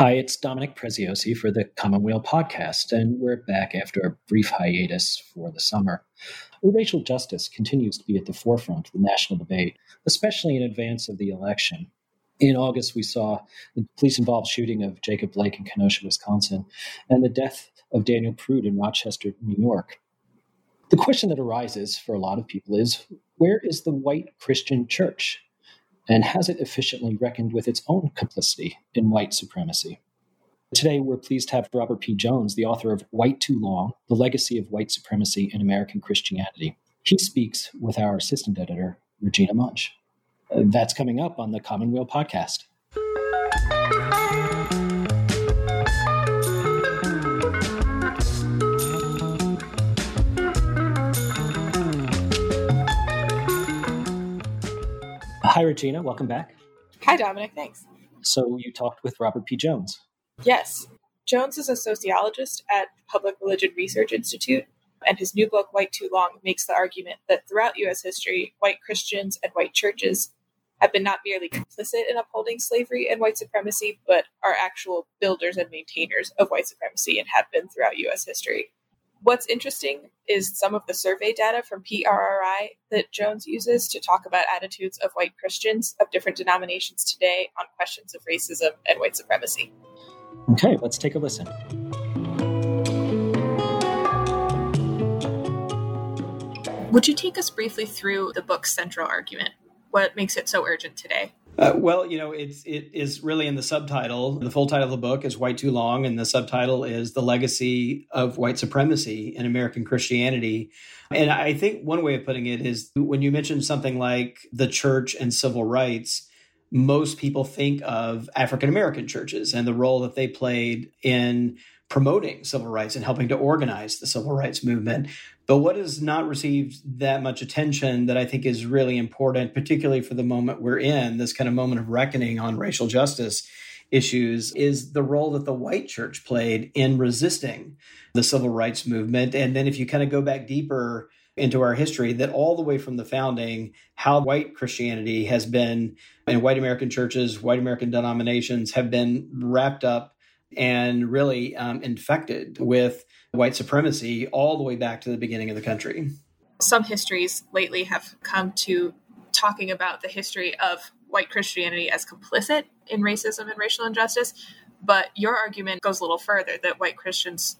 Hi, it's Dominic Preziosi for the Commonweal podcast, and we're back after a brief hiatus for the summer. Racial justice continues to be at the forefront of the national debate, especially in advance of the election. In August, we saw the police involved shooting of Jacob Blake in Kenosha, Wisconsin, and the death of Daniel Prude in Rochester, New York. The question that arises for a lot of people is where is the white Christian church? And has it efficiently reckoned with its own complicity in white supremacy. Today, we're pleased to have Robert P. Jones, the author of White Too Long The Legacy of White Supremacy in American Christianity. He speaks with our assistant editor, Regina Munch. Uh, that's coming up on the Commonweal podcast. Hi, Regina. Welcome back. Hi, Dominic. Thanks. So, you talked with Robert P. Jones. Yes. Jones is a sociologist at Public Religion Research Institute, and his new book, White Too Long, makes the argument that throughout U.S. history, white Christians and white churches have been not merely complicit in upholding slavery and white supremacy, but are actual builders and maintainers of white supremacy and have been throughout U.S. history. What's interesting is some of the survey data from PRRI that Jones uses to talk about attitudes of white Christians of different denominations today on questions of racism and white supremacy. Okay, let's take a listen. Would you take us briefly through the book's central argument? What makes it so urgent today? Uh, well, you know, it's it is really in the subtitle. The full title of the book is "White Too Long," and the subtitle is "The Legacy of White Supremacy in American Christianity." And I think one way of putting it is when you mention something like the church and civil rights, most people think of African American churches and the role that they played in promoting civil rights and helping to organize the civil rights movement. But what has not received that much attention that I think is really important, particularly for the moment we're in, this kind of moment of reckoning on racial justice issues, is the role that the white church played in resisting the civil rights movement. And then if you kind of go back deeper, into our history that all the way from the founding, how white Christianity has been, and white American churches, white American denominations have been wrapped up and really um, infected with white supremacy all the way back to the beginning of the country. Some histories lately have come to talking about the history of white Christianity as complicit in racism and racial injustice. But your argument goes a little further that white Christians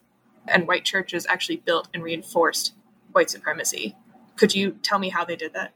and white churches actually built and reinforced white supremacy. Could you tell me how they did that?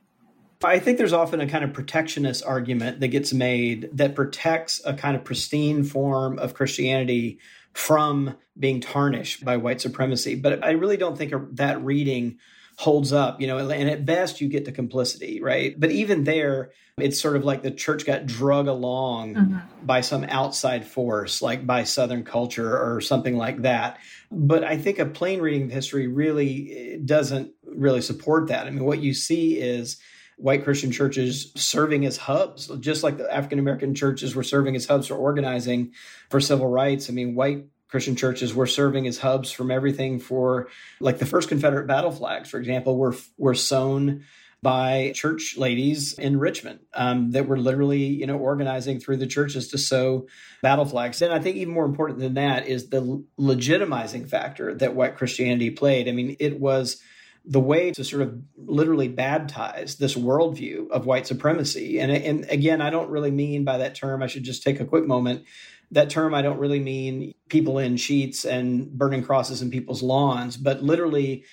I think there's often a kind of protectionist argument that gets made that protects a kind of pristine form of Christianity from being tarnished by white supremacy. But I really don't think that reading holds up, you know, and at best you get the complicity, right? But even there, it's sort of like the church got drug along mm-hmm. by some outside force, like by Southern culture or something like that. But I think a plain reading of history really eh, doesn't really support that. I mean, what you see is white Christian churches serving as hubs, just like the African American churches were serving as hubs for organizing for civil rights. I mean, white Christian churches were serving as hubs from everything for like the first Confederate battle flags, for example, were were sewn by church ladies in Richmond um, that were literally, you know, organizing through the churches to sew battle flags. And I think even more important than that is the legitimizing factor that white Christianity played. I mean, it was the way to sort of literally baptize this worldview of white supremacy. And, and again, I don't really mean by that term, I should just take a quick moment. That term, I don't really mean people in sheets and burning crosses in people's lawns, but literally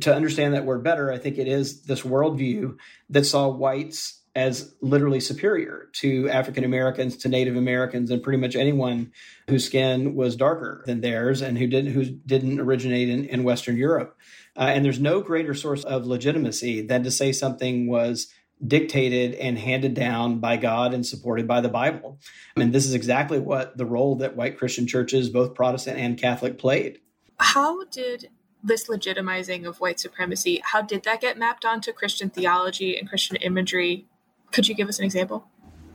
to understand that word better, I think it is this worldview that saw whites as literally superior to African Americans, to Native Americans, and pretty much anyone whose skin was darker than theirs and who didn't who didn't originate in, in Western Europe. Uh, and there's no greater source of legitimacy than to say something was dictated and handed down by God and supported by the Bible. I mean, this is exactly what the role that white Christian churches, both Protestant and Catholic, played. How did this legitimizing of white supremacy, how did that get mapped onto Christian theology and Christian imagery? Could you give us an example?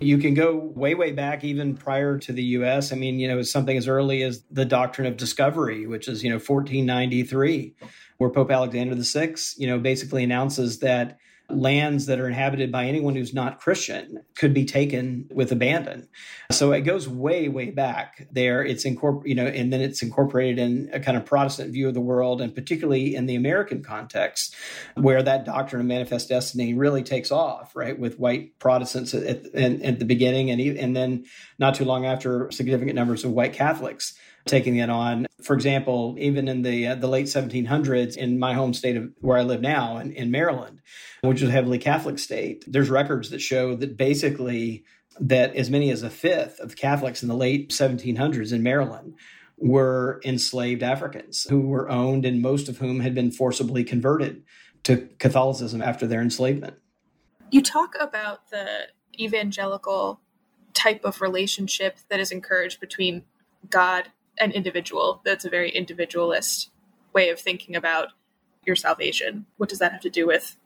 You can go way, way back, even prior to the U.S. I mean, you know, something as early as the doctrine of discovery, which is, you know, 1493 where Pope Alexander VI, you know, basically announces that lands that are inhabited by anyone who's not Christian could be taken with abandon. So it goes way, way back there. It's incorporated, you know, and then it's incorporated in a kind of Protestant view of the world, and particularly in the American context, where that doctrine of manifest destiny really takes off, right, with white Protestants at, at, at the beginning, and and then not too long after, significant numbers of white Catholics taking it on. For example, even in the uh, the late 1700s, in my home state of where I live now, in, in Maryland, which is a heavily Catholic state, there's records that show that basically that as many as a fifth of Catholics in the late 1700s in Maryland were enslaved Africans who were owned and most of whom had been forcibly converted to Catholicism after their enslavement. You talk about the evangelical type of relationship that is encouraged between God an individual. That's a very individualist way of thinking about your salvation. What does that have to do with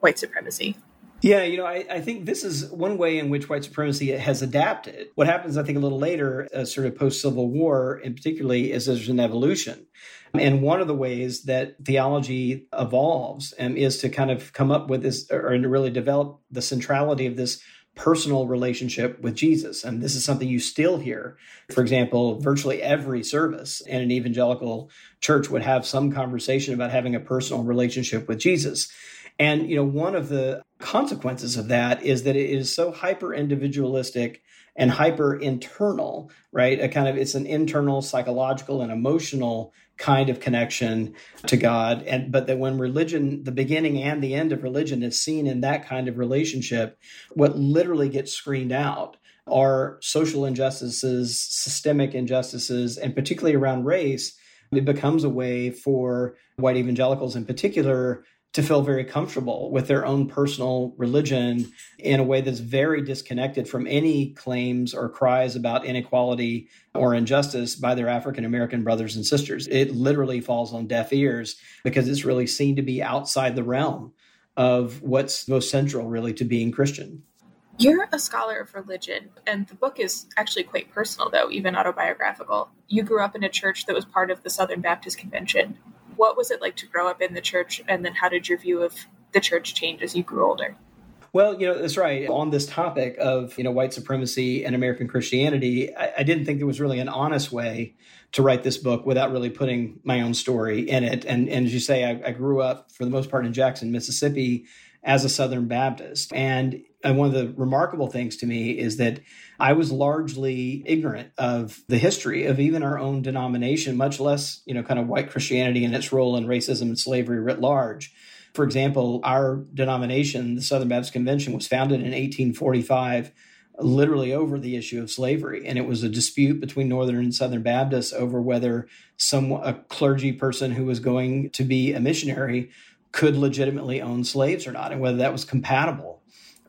white supremacy? Yeah, you know, I, I, think this is one way in which white supremacy has adapted. What happens, I think, a little later, uh, sort of post Civil War, and particularly, is there's an evolution. And one of the ways that theology evolves um, is to kind of come up with this, or to really develop the centrality of this personal relationship with Jesus. And this is something you still hear. For example, virtually every service in an evangelical church would have some conversation about having a personal relationship with Jesus. And you know, one of the consequences of that is that it is so hyper individualistic and hyper internal, right? A kind of it's an internal psychological and emotional kind of connection to God. And but that when religion, the beginning and the end of religion is seen in that kind of relationship, what literally gets screened out are social injustices, systemic injustices, and particularly around race. It becomes a way for white evangelicals in particular to feel very comfortable with their own personal religion in a way that's very disconnected from any claims or cries about inequality or injustice by their African American brothers and sisters. It literally falls on deaf ears because it's really seen to be outside the realm of what's most central, really, to being Christian. You're a scholar of religion, and the book is actually quite personal, though, even autobiographical. You grew up in a church that was part of the Southern Baptist Convention what was it like to grow up in the church and then how did your view of the church change as you grew older well, you know, that's right. On this topic of, you know, white supremacy and American Christianity, I, I, didn't think there was really an honest way to write this book without really putting my own story in it. And, and as you say, I, I grew up for the most part in Jackson, Mississippi as a Southern Baptist. And, one of the remarkable things to me is that I was largely ignorant of the history of even our own denomination, much less, you know, kind of white Christianity and its role in racism and slavery writ large. For example, our denomination, the Southern Baptist Convention, was founded in 1845 literally over the issue of slavery and it was a dispute between northern and southern baptists over whether some a clergy person who was going to be a missionary could legitimately own slaves or not and whether that was compatible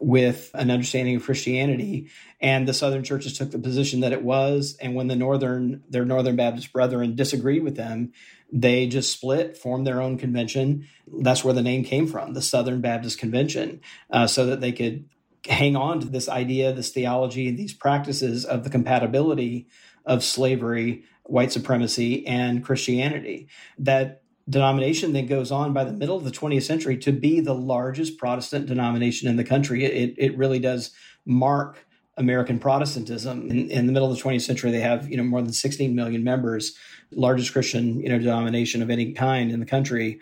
with an understanding of Christianity. And the Southern churches took the position that it was. And when the Northern, their Northern Baptist brethren disagreed with them, they just split, formed their own convention. That's where the name came from, the Southern Baptist Convention, uh, so that they could hang on to this idea, this theology, and these practices of the compatibility of slavery, white supremacy, and Christianity. That denomination that goes on by the middle of the 20th century to be the largest Protestant denomination in the country. It, it really does mark American Protestantism. In, in, the middle of the 20th century, they have you know more than 16 million members, largest Christian you know denomination of any kind in the country.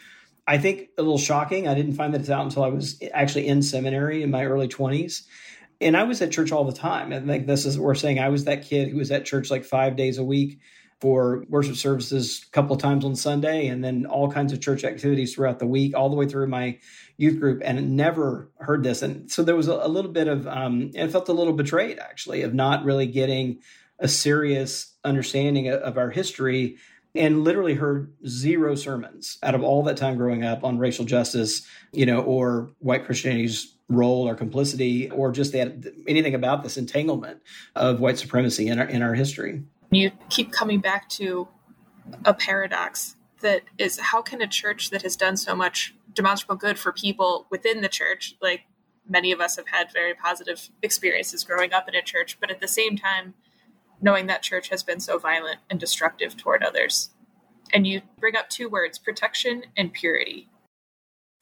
I think a little shocking. I didn't find that it's out until I was actually in seminary in my early 20s. And I was at church all the time. I think this is we're saying. I was that kid who was at church like five days a week for worship services a couple of times on Sunday and then all kinds of church activities throughout the week, all the way through my youth group, and never heard this. And so there was a, little bit of, um, I felt a little betrayed actually of not really getting a serious understanding of, of our history and literally heard zero sermons out of all that time growing up on racial justice, you know, or white Christianity's role or complicity, or just that anything about this entanglement of white supremacy in our in our history. You keep coming back to a paradox that is how can a church that has done so much demonstrable good for people within the church, like many of us have had very positive experiences growing up in a church, but at the same time, knowing that church has been so violent and destructive toward others. And you bring up two words protection and purity.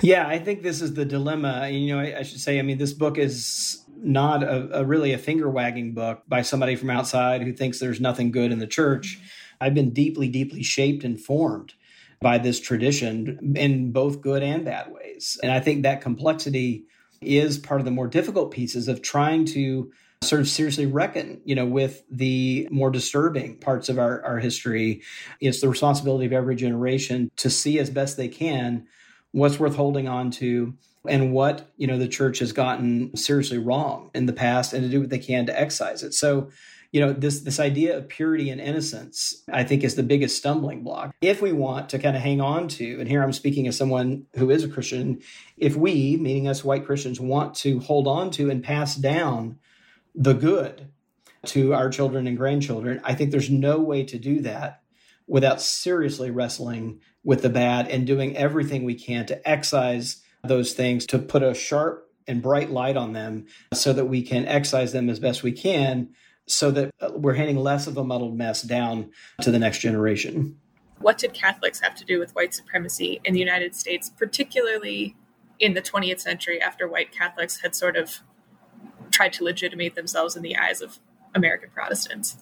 Yeah, I think this is the dilemma. You know, I, I should say, I mean, this book is not a, a really a finger wagging book by somebody from outside who thinks there's nothing good in the church. I've been deeply, deeply shaped and formed by this tradition in both good and bad ways. And I think that complexity is part of the more difficult pieces of trying to sort of seriously reckon, you know, with the more disturbing parts of our, our history. It's the responsibility of every generation to see as best they can what's worth holding on to and what, you know, the church has gotten seriously wrong in the past and to do what they can to excise it. So you know this this idea of purity and innocence i think is the biggest stumbling block if we want to kind of hang on to and here i'm speaking as someone who is a christian if we meaning us white christians want to hold on to and pass down the good to our children and grandchildren i think there's no way to do that without seriously wrestling with the bad and doing everything we can to excise those things to put a sharp and bright light on them so that we can excise them as best we can so that uh, we're handing less of a muddled mess down to the next generation. What did Catholics have to do with white supremacy in the United States, particularly in the 20th century after white Catholics had sort of tried to legitimate themselves in the eyes of American Protestants?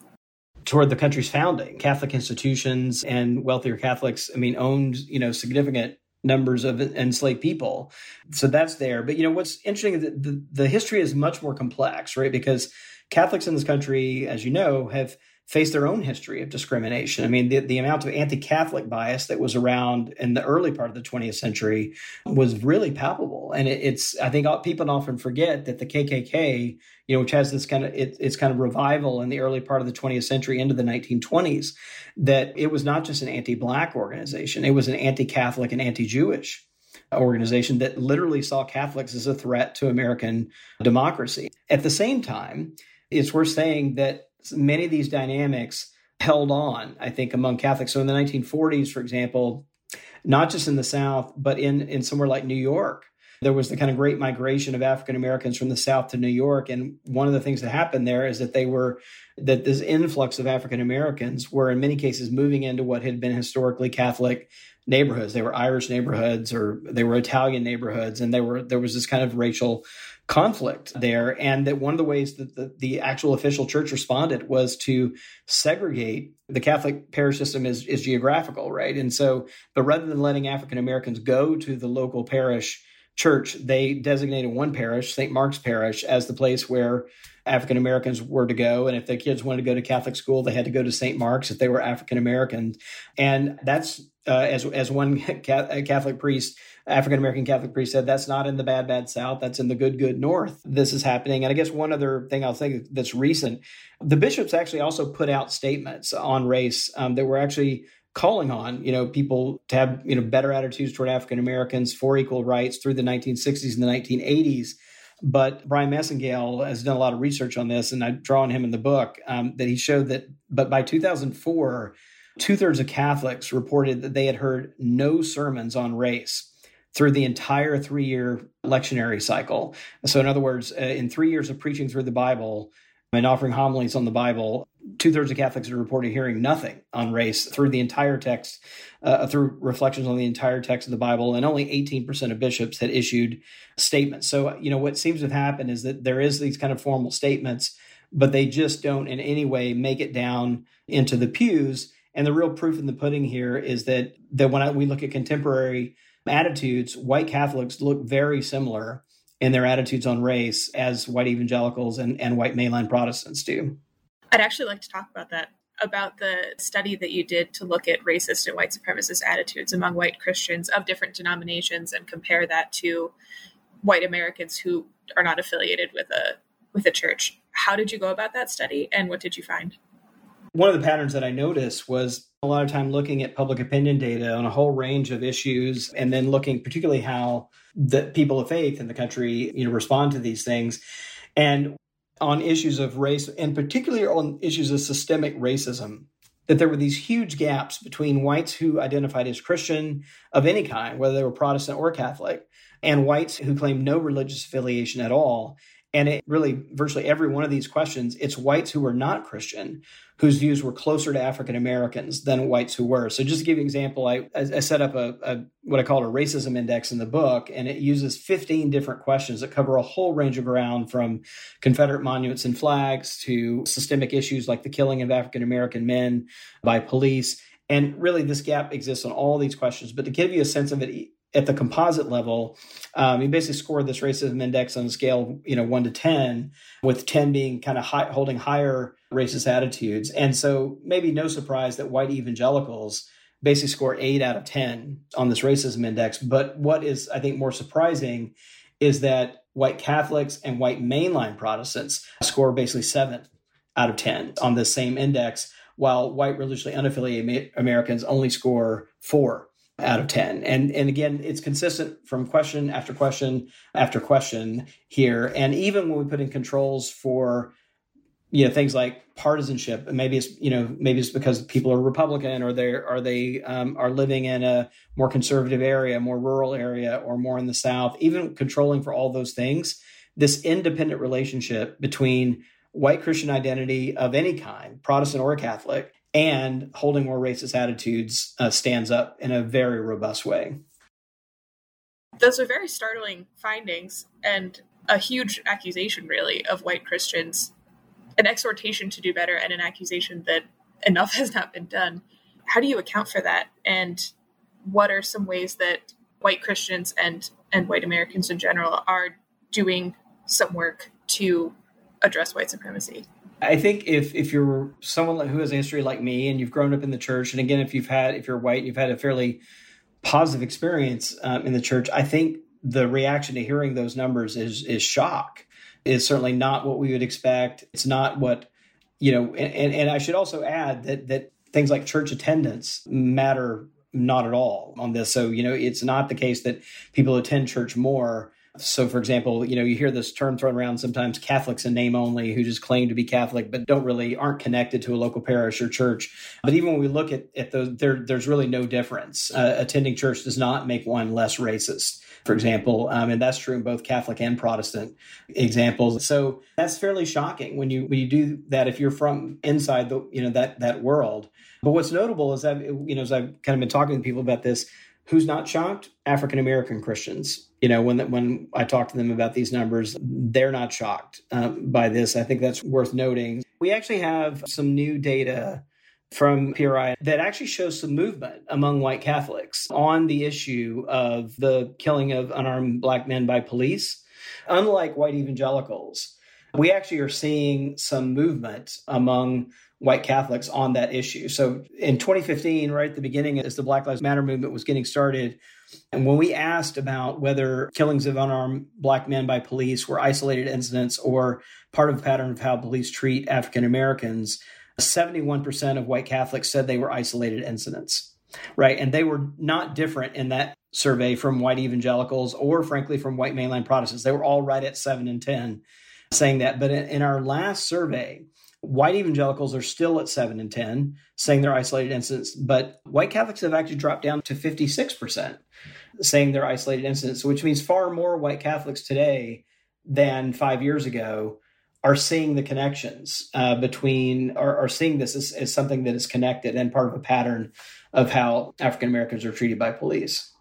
Toward the country's founding, Catholic institutions and wealthier Catholics, I mean, owned, you know, significant numbers of enslaved people. So that's there. But, you know, what's interesting is that the, the history is much more complex, right? Because Catholics in this country, as you know, have faced their own history of discrimination. I mean, the, the amount of anti Catholic bias that was around in the early part of the 20th century was really palpable. And it, it's, I think people often forget that the KKK, you know, which has this kind of, it, it's kind of revival in the early part of the 20th century into the 1920s, that it was not just an anti Black organization, it was an anti Catholic and anti Jewish organization that literally saw Catholics as a threat to American democracy. At the same time, it's worth saying that many of these dynamics held on, I think, among Catholics. So in the 1940s, for example, not just in the South, but in, in somewhere like New York, there was the kind of great migration of African Americans from the South to New York. And one of the things that happened there is that they were, that this influx of African Americans were in many cases moving into what had been historically Catholic neighborhoods. They were Irish neighborhoods or they were Italian neighborhoods. And they were, there was this kind of racial conflict there. And that one of the ways that the, the, actual official church responded was to segregate. The Catholic parish system is, is geographical, right? And so, but rather than letting African Americans go to the local parish church, they designated one parish, St. Mark's Parish, as the place where African Americans were to go. And if their kids wanted to go to Catholic school, they had to go to St. Mark's if they were African American. And that's, uh, as, as one Catholic priest African American Catholic priest said that's not in the bad, bad South. That's in the good, good North. This is happening. And I guess one other thing I'll say that's recent the bishops actually also put out statements on race um, that were actually calling on you know people to have you know better attitudes toward African Americans for equal rights through the 1960s and the 1980s. But Bryan Massingale has done a lot of research on this, and I draw on him in the book um, that he showed that. But by 2004, two thirds of Catholics reported that they had heard no sermons on race through the entire three year lectionary cycle. So, in other words, uh, in three years of preaching through the Bible and offering homilies on the Bible, two thirds of Catholics are reported hearing nothing on race through the entire text, uh, through reflections on the entire text of the Bible, and only 18% of bishops had issued statements. So, you know, what seems to have happened is that there is these kind of formal statements, but they just don't in any way make it down into the pews. And the real proof in the pudding here is that that when I, we look at contemporary attitudes, white Catholics look very similar in their attitudes on race as white evangelicals and, and white mainline Protestants do. I'd actually like to talk about that, about the study that you did to look at racist and white supremacist attitudes among white Christians of different denominations and compare that to white Americans who are not affiliated with a with a church. How did you go about that study and what did you find? One of the patterns that I noticed was a lot of time looking at public opinion data on a whole range of issues and then looking particularly how the people of faith in the country you know respond to these things. And on issues of race and particularly on issues of systemic racism that there were these huge gaps between whites who identified as christian of any kind whether they were protestant or catholic and whites who claimed no religious affiliation at all And it really, virtually every one of these questions, it's whites who are not Christian whose views were closer to African Americans than whites who were. So, just to give you an example, I, I set up a, a, what I call a racism index in the book, and it uses 15 different questions that cover a whole range of ground from Confederate monuments and flags to systemic issues like the killing of African American men by police. And really, this gap exists on all these questions. But to give you a sense of it, at the composite level, um, he basically scored this racism index on a scale, you know, one to ten, with ten being kind of high, holding higher racist attitudes. And so, maybe no surprise that white evangelicals basically score eight out of ten on this racism index. But what is, I think, more surprising is that white Catholics and white mainline Protestants score basically seven out of ten on the same index, while white religiously unaffiliated Americans only score four out of 10 and and again it's consistent from question after question after question here. And even when we put in controls for you know things like partisanship maybe it's you know maybe it's because people are republican or they are they um, are living in a more conservative area more rural area or more in the south even controlling for all those things this independent relationship between white christian identity of any kind protestant or catholic and holding more racist attitudes uh, stands up in a very robust way. Those are very startling findings and a huge accusation, really, of white Christians. An exhortation to do better and an accusation that enough has not been done. How do you account for that? And what are some ways that white Christians and, and white Americans in general are doing some work to address white supremacy? I think if if you're someone who has a history like me and you've grown up in the church, and again, if you've had if you're white, you've had a fairly positive experience um, in the church. I think the reaction to hearing those numbers is is shock. Is certainly not what we would expect. It's not what you know. And, and I should also add that that things like church attendance matter not at all on this. So you know, it's not the case that people attend church more so, for example, you know, you hear this term thrown around sometimes Catholics in name only who just claim to be Catholic but don't really aren't connected to a local parish or church. But even when we look at, at those, there, there's really no difference. Uh, attending church does not make one less racist for example, um, and that's true in both Catholic and Protestant examples. So that's fairly shocking when you when you do that if you're from inside the you know that that world. But what's notable is that you know as I've kind of been talking to people about this, who's not shocked? African American Christians you know when when I talk to them about these numbers, they're not shocked um, by this. I think that's worth noting. We actually have some new data from PRRI that actually shows some movement among white Catholics on the issue of the killing of unarmed black men by police. Unlike white evangelicals, we actually are seeing some movement among white Catholics on that issue. So in 2015, right at the beginning, as the Black Lives Matter movement was getting started, and when we asked about whether killings of unarmed black men by police were isolated incidents or part of a pattern of how police treat African Americans, 71% of white Catholics said they were isolated incidents. Right. And they were not different in that survey from white evangelicals or, frankly, from white mainline Protestants. They were all right at 7 and 10 saying that. But in our last survey, white evangelicals are still at 7 and 10 saying they're isolated incidents but white catholics have actually dropped down to 56% saying they're isolated incidents which means far more white catholics today than five years ago are seeing the connections uh, between are, are seeing this as, as something that is connected and part of a pattern of how african americans are treated by police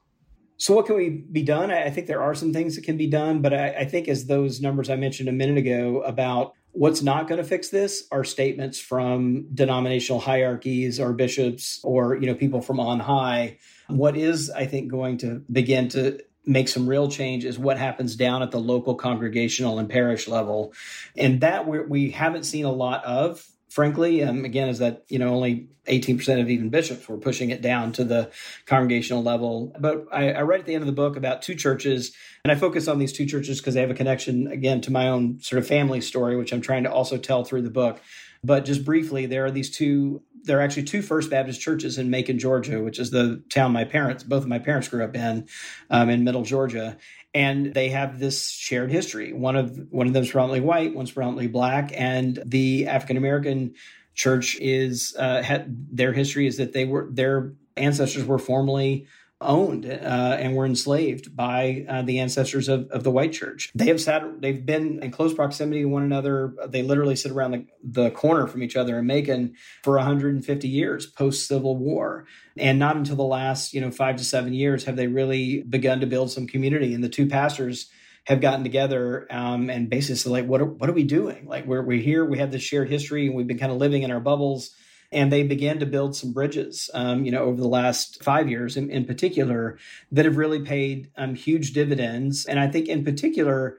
so, what can we be done? I think there are some things that can be done, but I, I, think as those numbers I mentioned a minute ago about What's not going to fix this are statements from denominational hierarchies or bishops or you know people from on high. What is I think going to begin to make some real change is what happens down at the local congregational and parish level. And that we we haven't seen a lot of frankly. Um, again, is that you know only 18% of even bishops were pushing it down to the congregational level. But I, I read at the end of the book about two churches, and I focus on these two churches because they have a connection again to my own sort of family story, which I'm trying to also tell through the book. But just briefly, there are these two. There are actually two First Baptist churches in Macon, Georgia, which is the town my parents, both of my parents grew up in, um, in Middle Georgia and they have this shared history. One of one of them is predominantly white, one's predominantly black, and the African American church is uh, their history is that they were their ancestors were formerly owned uh, and were enslaved by uh, the ancestors of, of the white church. They have sat, they've been in close proximity to one another. They literally sit around the, the corner from each other in Macon for 150 years post Civil War. And not until the last, you know, five to seven years have they really begun to build some community. And the two pastors have gotten together um, and basically like, what are, what are we doing? Like, we're, we're here, we have this shared history, and we've been kind of living in our bubbles and they began to build some bridges, um, you know, over the last five years in, in particular that have really paid um, huge dividends. And I think in particular,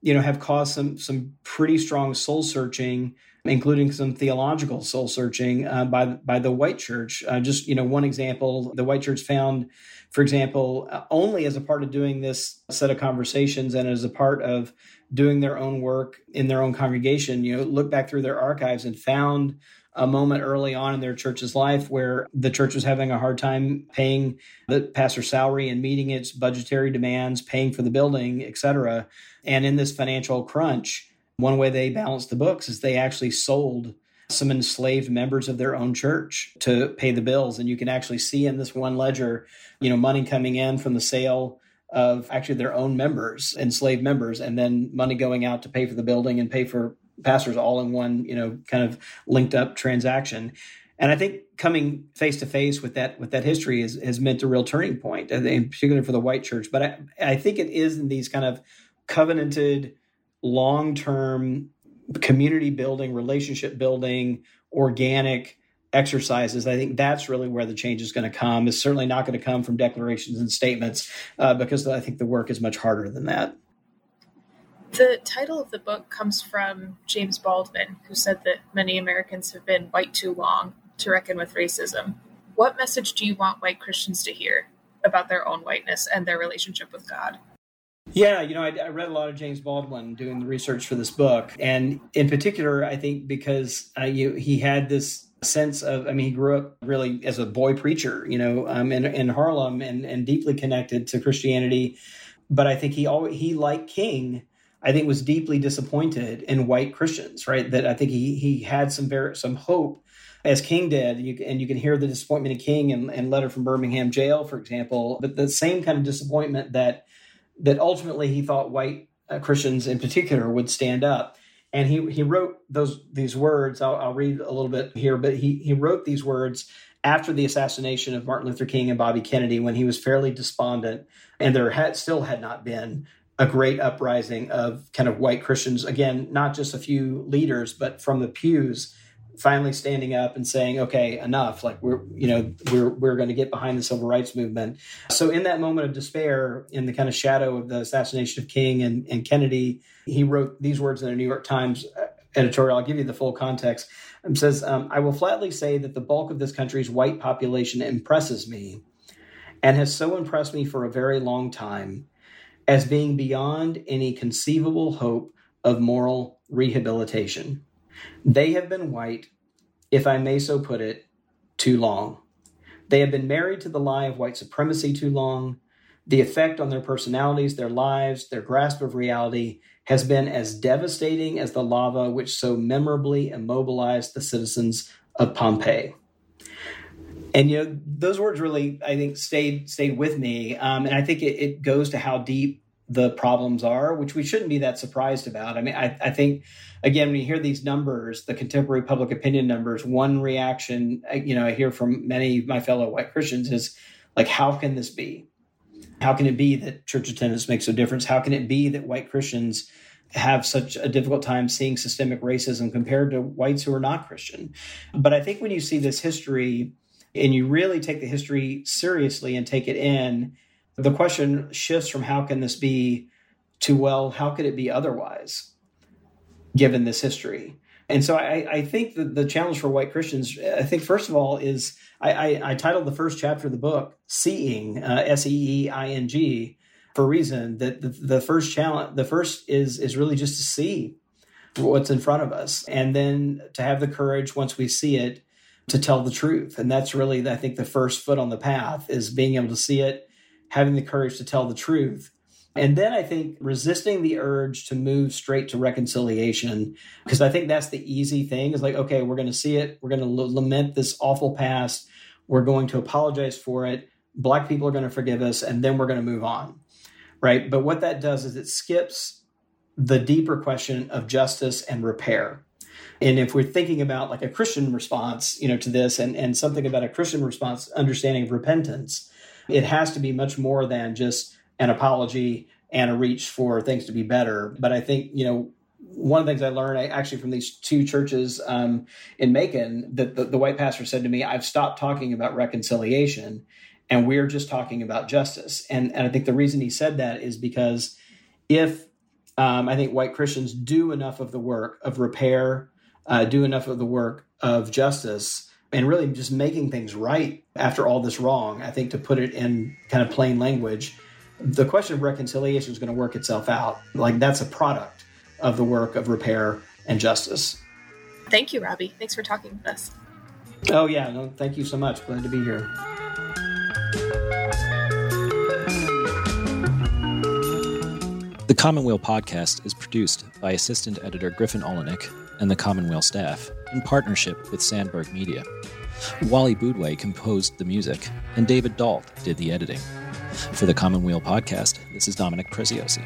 you know, have caused some some pretty strong soul searching, including some theological soul searching uh, by by the white church. Uh, just you know, one example: the white church found, for example, uh, only as a part of doing this set of conversations and as a part of doing their own work in their own congregation, you know, look back through their archives and found a moment early on in their church's life where the church was having a hard time paying the pastor's salary and meeting its budgetary demands, paying for the building, etc. And in this financial crunch, one way they balanced the books is they actually sold some enslaved members of their own church to pay the bills. And you can actually see in this one ledger, you know, money coming in from the sale of actually their own members, enslaved members, and then money going out to pay for the building and pay for pastors all in one, you know, kind of linked up transaction. And I think coming face to face with that with that history is, has meant a real turning point, in particular for the white church. But I, I think it is in these kind of covenanted, long term community building, relationship building, organic exercises. I think that's really where the change is going to come. It's certainly not going to come from declarations and statements uh, because I think the work is much harder than that. The title of the book comes from James Baldwin, who said that many Americans have been white too long to reckon with racism. What message do you want white Christians to hear about their own whiteness and their relationship with God? Yeah, you know, I, I, read a lot of James Baldwin doing the research for this book, and in particular, I think because uh, you, he had this sense of, I mean, he grew up really as a boy preacher, you know, um, in, in Harlem and, and deeply connected to Christianity. But I think he always he like King I think was deeply disappointed in white Christians, right? That I think he he had some very some hope as King did, and you, and you can hear the disappointment of King and, and letter from Birmingham jail, for example, but the same kind of disappointment that that ultimately he thought white uh, Christians in particular would stand up. And he he wrote those these words. I'll, I'll read a little bit here, but he he wrote these words after the assassination of Martin Luther King and Bobby Kennedy, when he was fairly despondent, and there had still had not been a great uprising of kind of white Christians. Again, not just a few leaders, but from the pews, finally standing up and saying, "Okay, enough! Like we're, you know, we're we're going to get behind the civil rights movement." So, in that moment of despair, in the kind of shadow of the assassination of King and, and Kennedy, he wrote these words in a New York Times editorial. I'll give you the full context. It says, um, "I will flatly say that the bulk of this country's white population impresses me." And has so impressed me for a very long time as being beyond any conceivable hope of moral rehabilitation. They have been white, if I may so put it, too long. They have been married to the lie of white supremacy too long. The effect on their personalities, their lives, their grasp of reality has been as devastating as the lava which so memorably immobilized the citizens of Pompeii and you know those words really i think stayed stayed with me. Um, and i think it, it, goes to how deep the problems are which we shouldn't be that surprised about. I mean I, I, think again when you hear these numbers the contemporary public opinion numbers one reaction you know i hear from many of my fellow white christians is like how can this be? How can it be that church attendance makes a difference? How can it be that white christians have such a difficult time seeing systemic racism compared to whites who are not christian? But i think when you see this history and you really take the history seriously and take it in, the question shifts from how can this be to, well, how could it be otherwise given this history? And so I, I think that the challenge for white Christians, I think, first of all, is I, I, I titled the first chapter of the book Seeing, uh, S E E I N G, for reason that the, the first challenge, the first is, is really just to see what's in front of us and then to have the courage once we see it to tell the truth. And that's really, I think, the first foot on the path is being able to see it, having the courage to tell the truth. And then I think resisting the urge to move straight to reconciliation, because I think that's the easy thing is like, okay, we're going to see it. We're going to l- lament this awful past. We're going to apologize for it. black people are going to forgive us, and then we're going to move on. Right. But what that does is it skips the deeper question of justice and repair. And if we're thinking about like a Christian response, you know, to this and, and something about a Christian response, understanding of repentance, it has to be much more than just an apology and a reach for things to be better. But I think, you know, one of the things I learned actually from these two churches um, in Macon that the, the white pastor said to me, I've stopped talking about reconciliation and we're just talking about justice. And, and I think the reason he said that is because if um, I think white Christians do enough of the work of repair, uh, do enough of the work of justice, and really just making things right after all this wrong. I think to put it in kind of plain language, the question of reconciliation is going to work itself out. Like that's a product of the work of repair and justice. Thank you, Robbie. Thanks for talking with us. Oh, yeah. No, thank you so much. Glad to be here. The Commonweal podcast is produced by assistant editor Griffin Olenick and the Commonweal staff in partnership with Sandberg Media. Wally Boudway composed the music, and David Dalt did the editing. For the Commonweal podcast, this is Dominic Preziosi.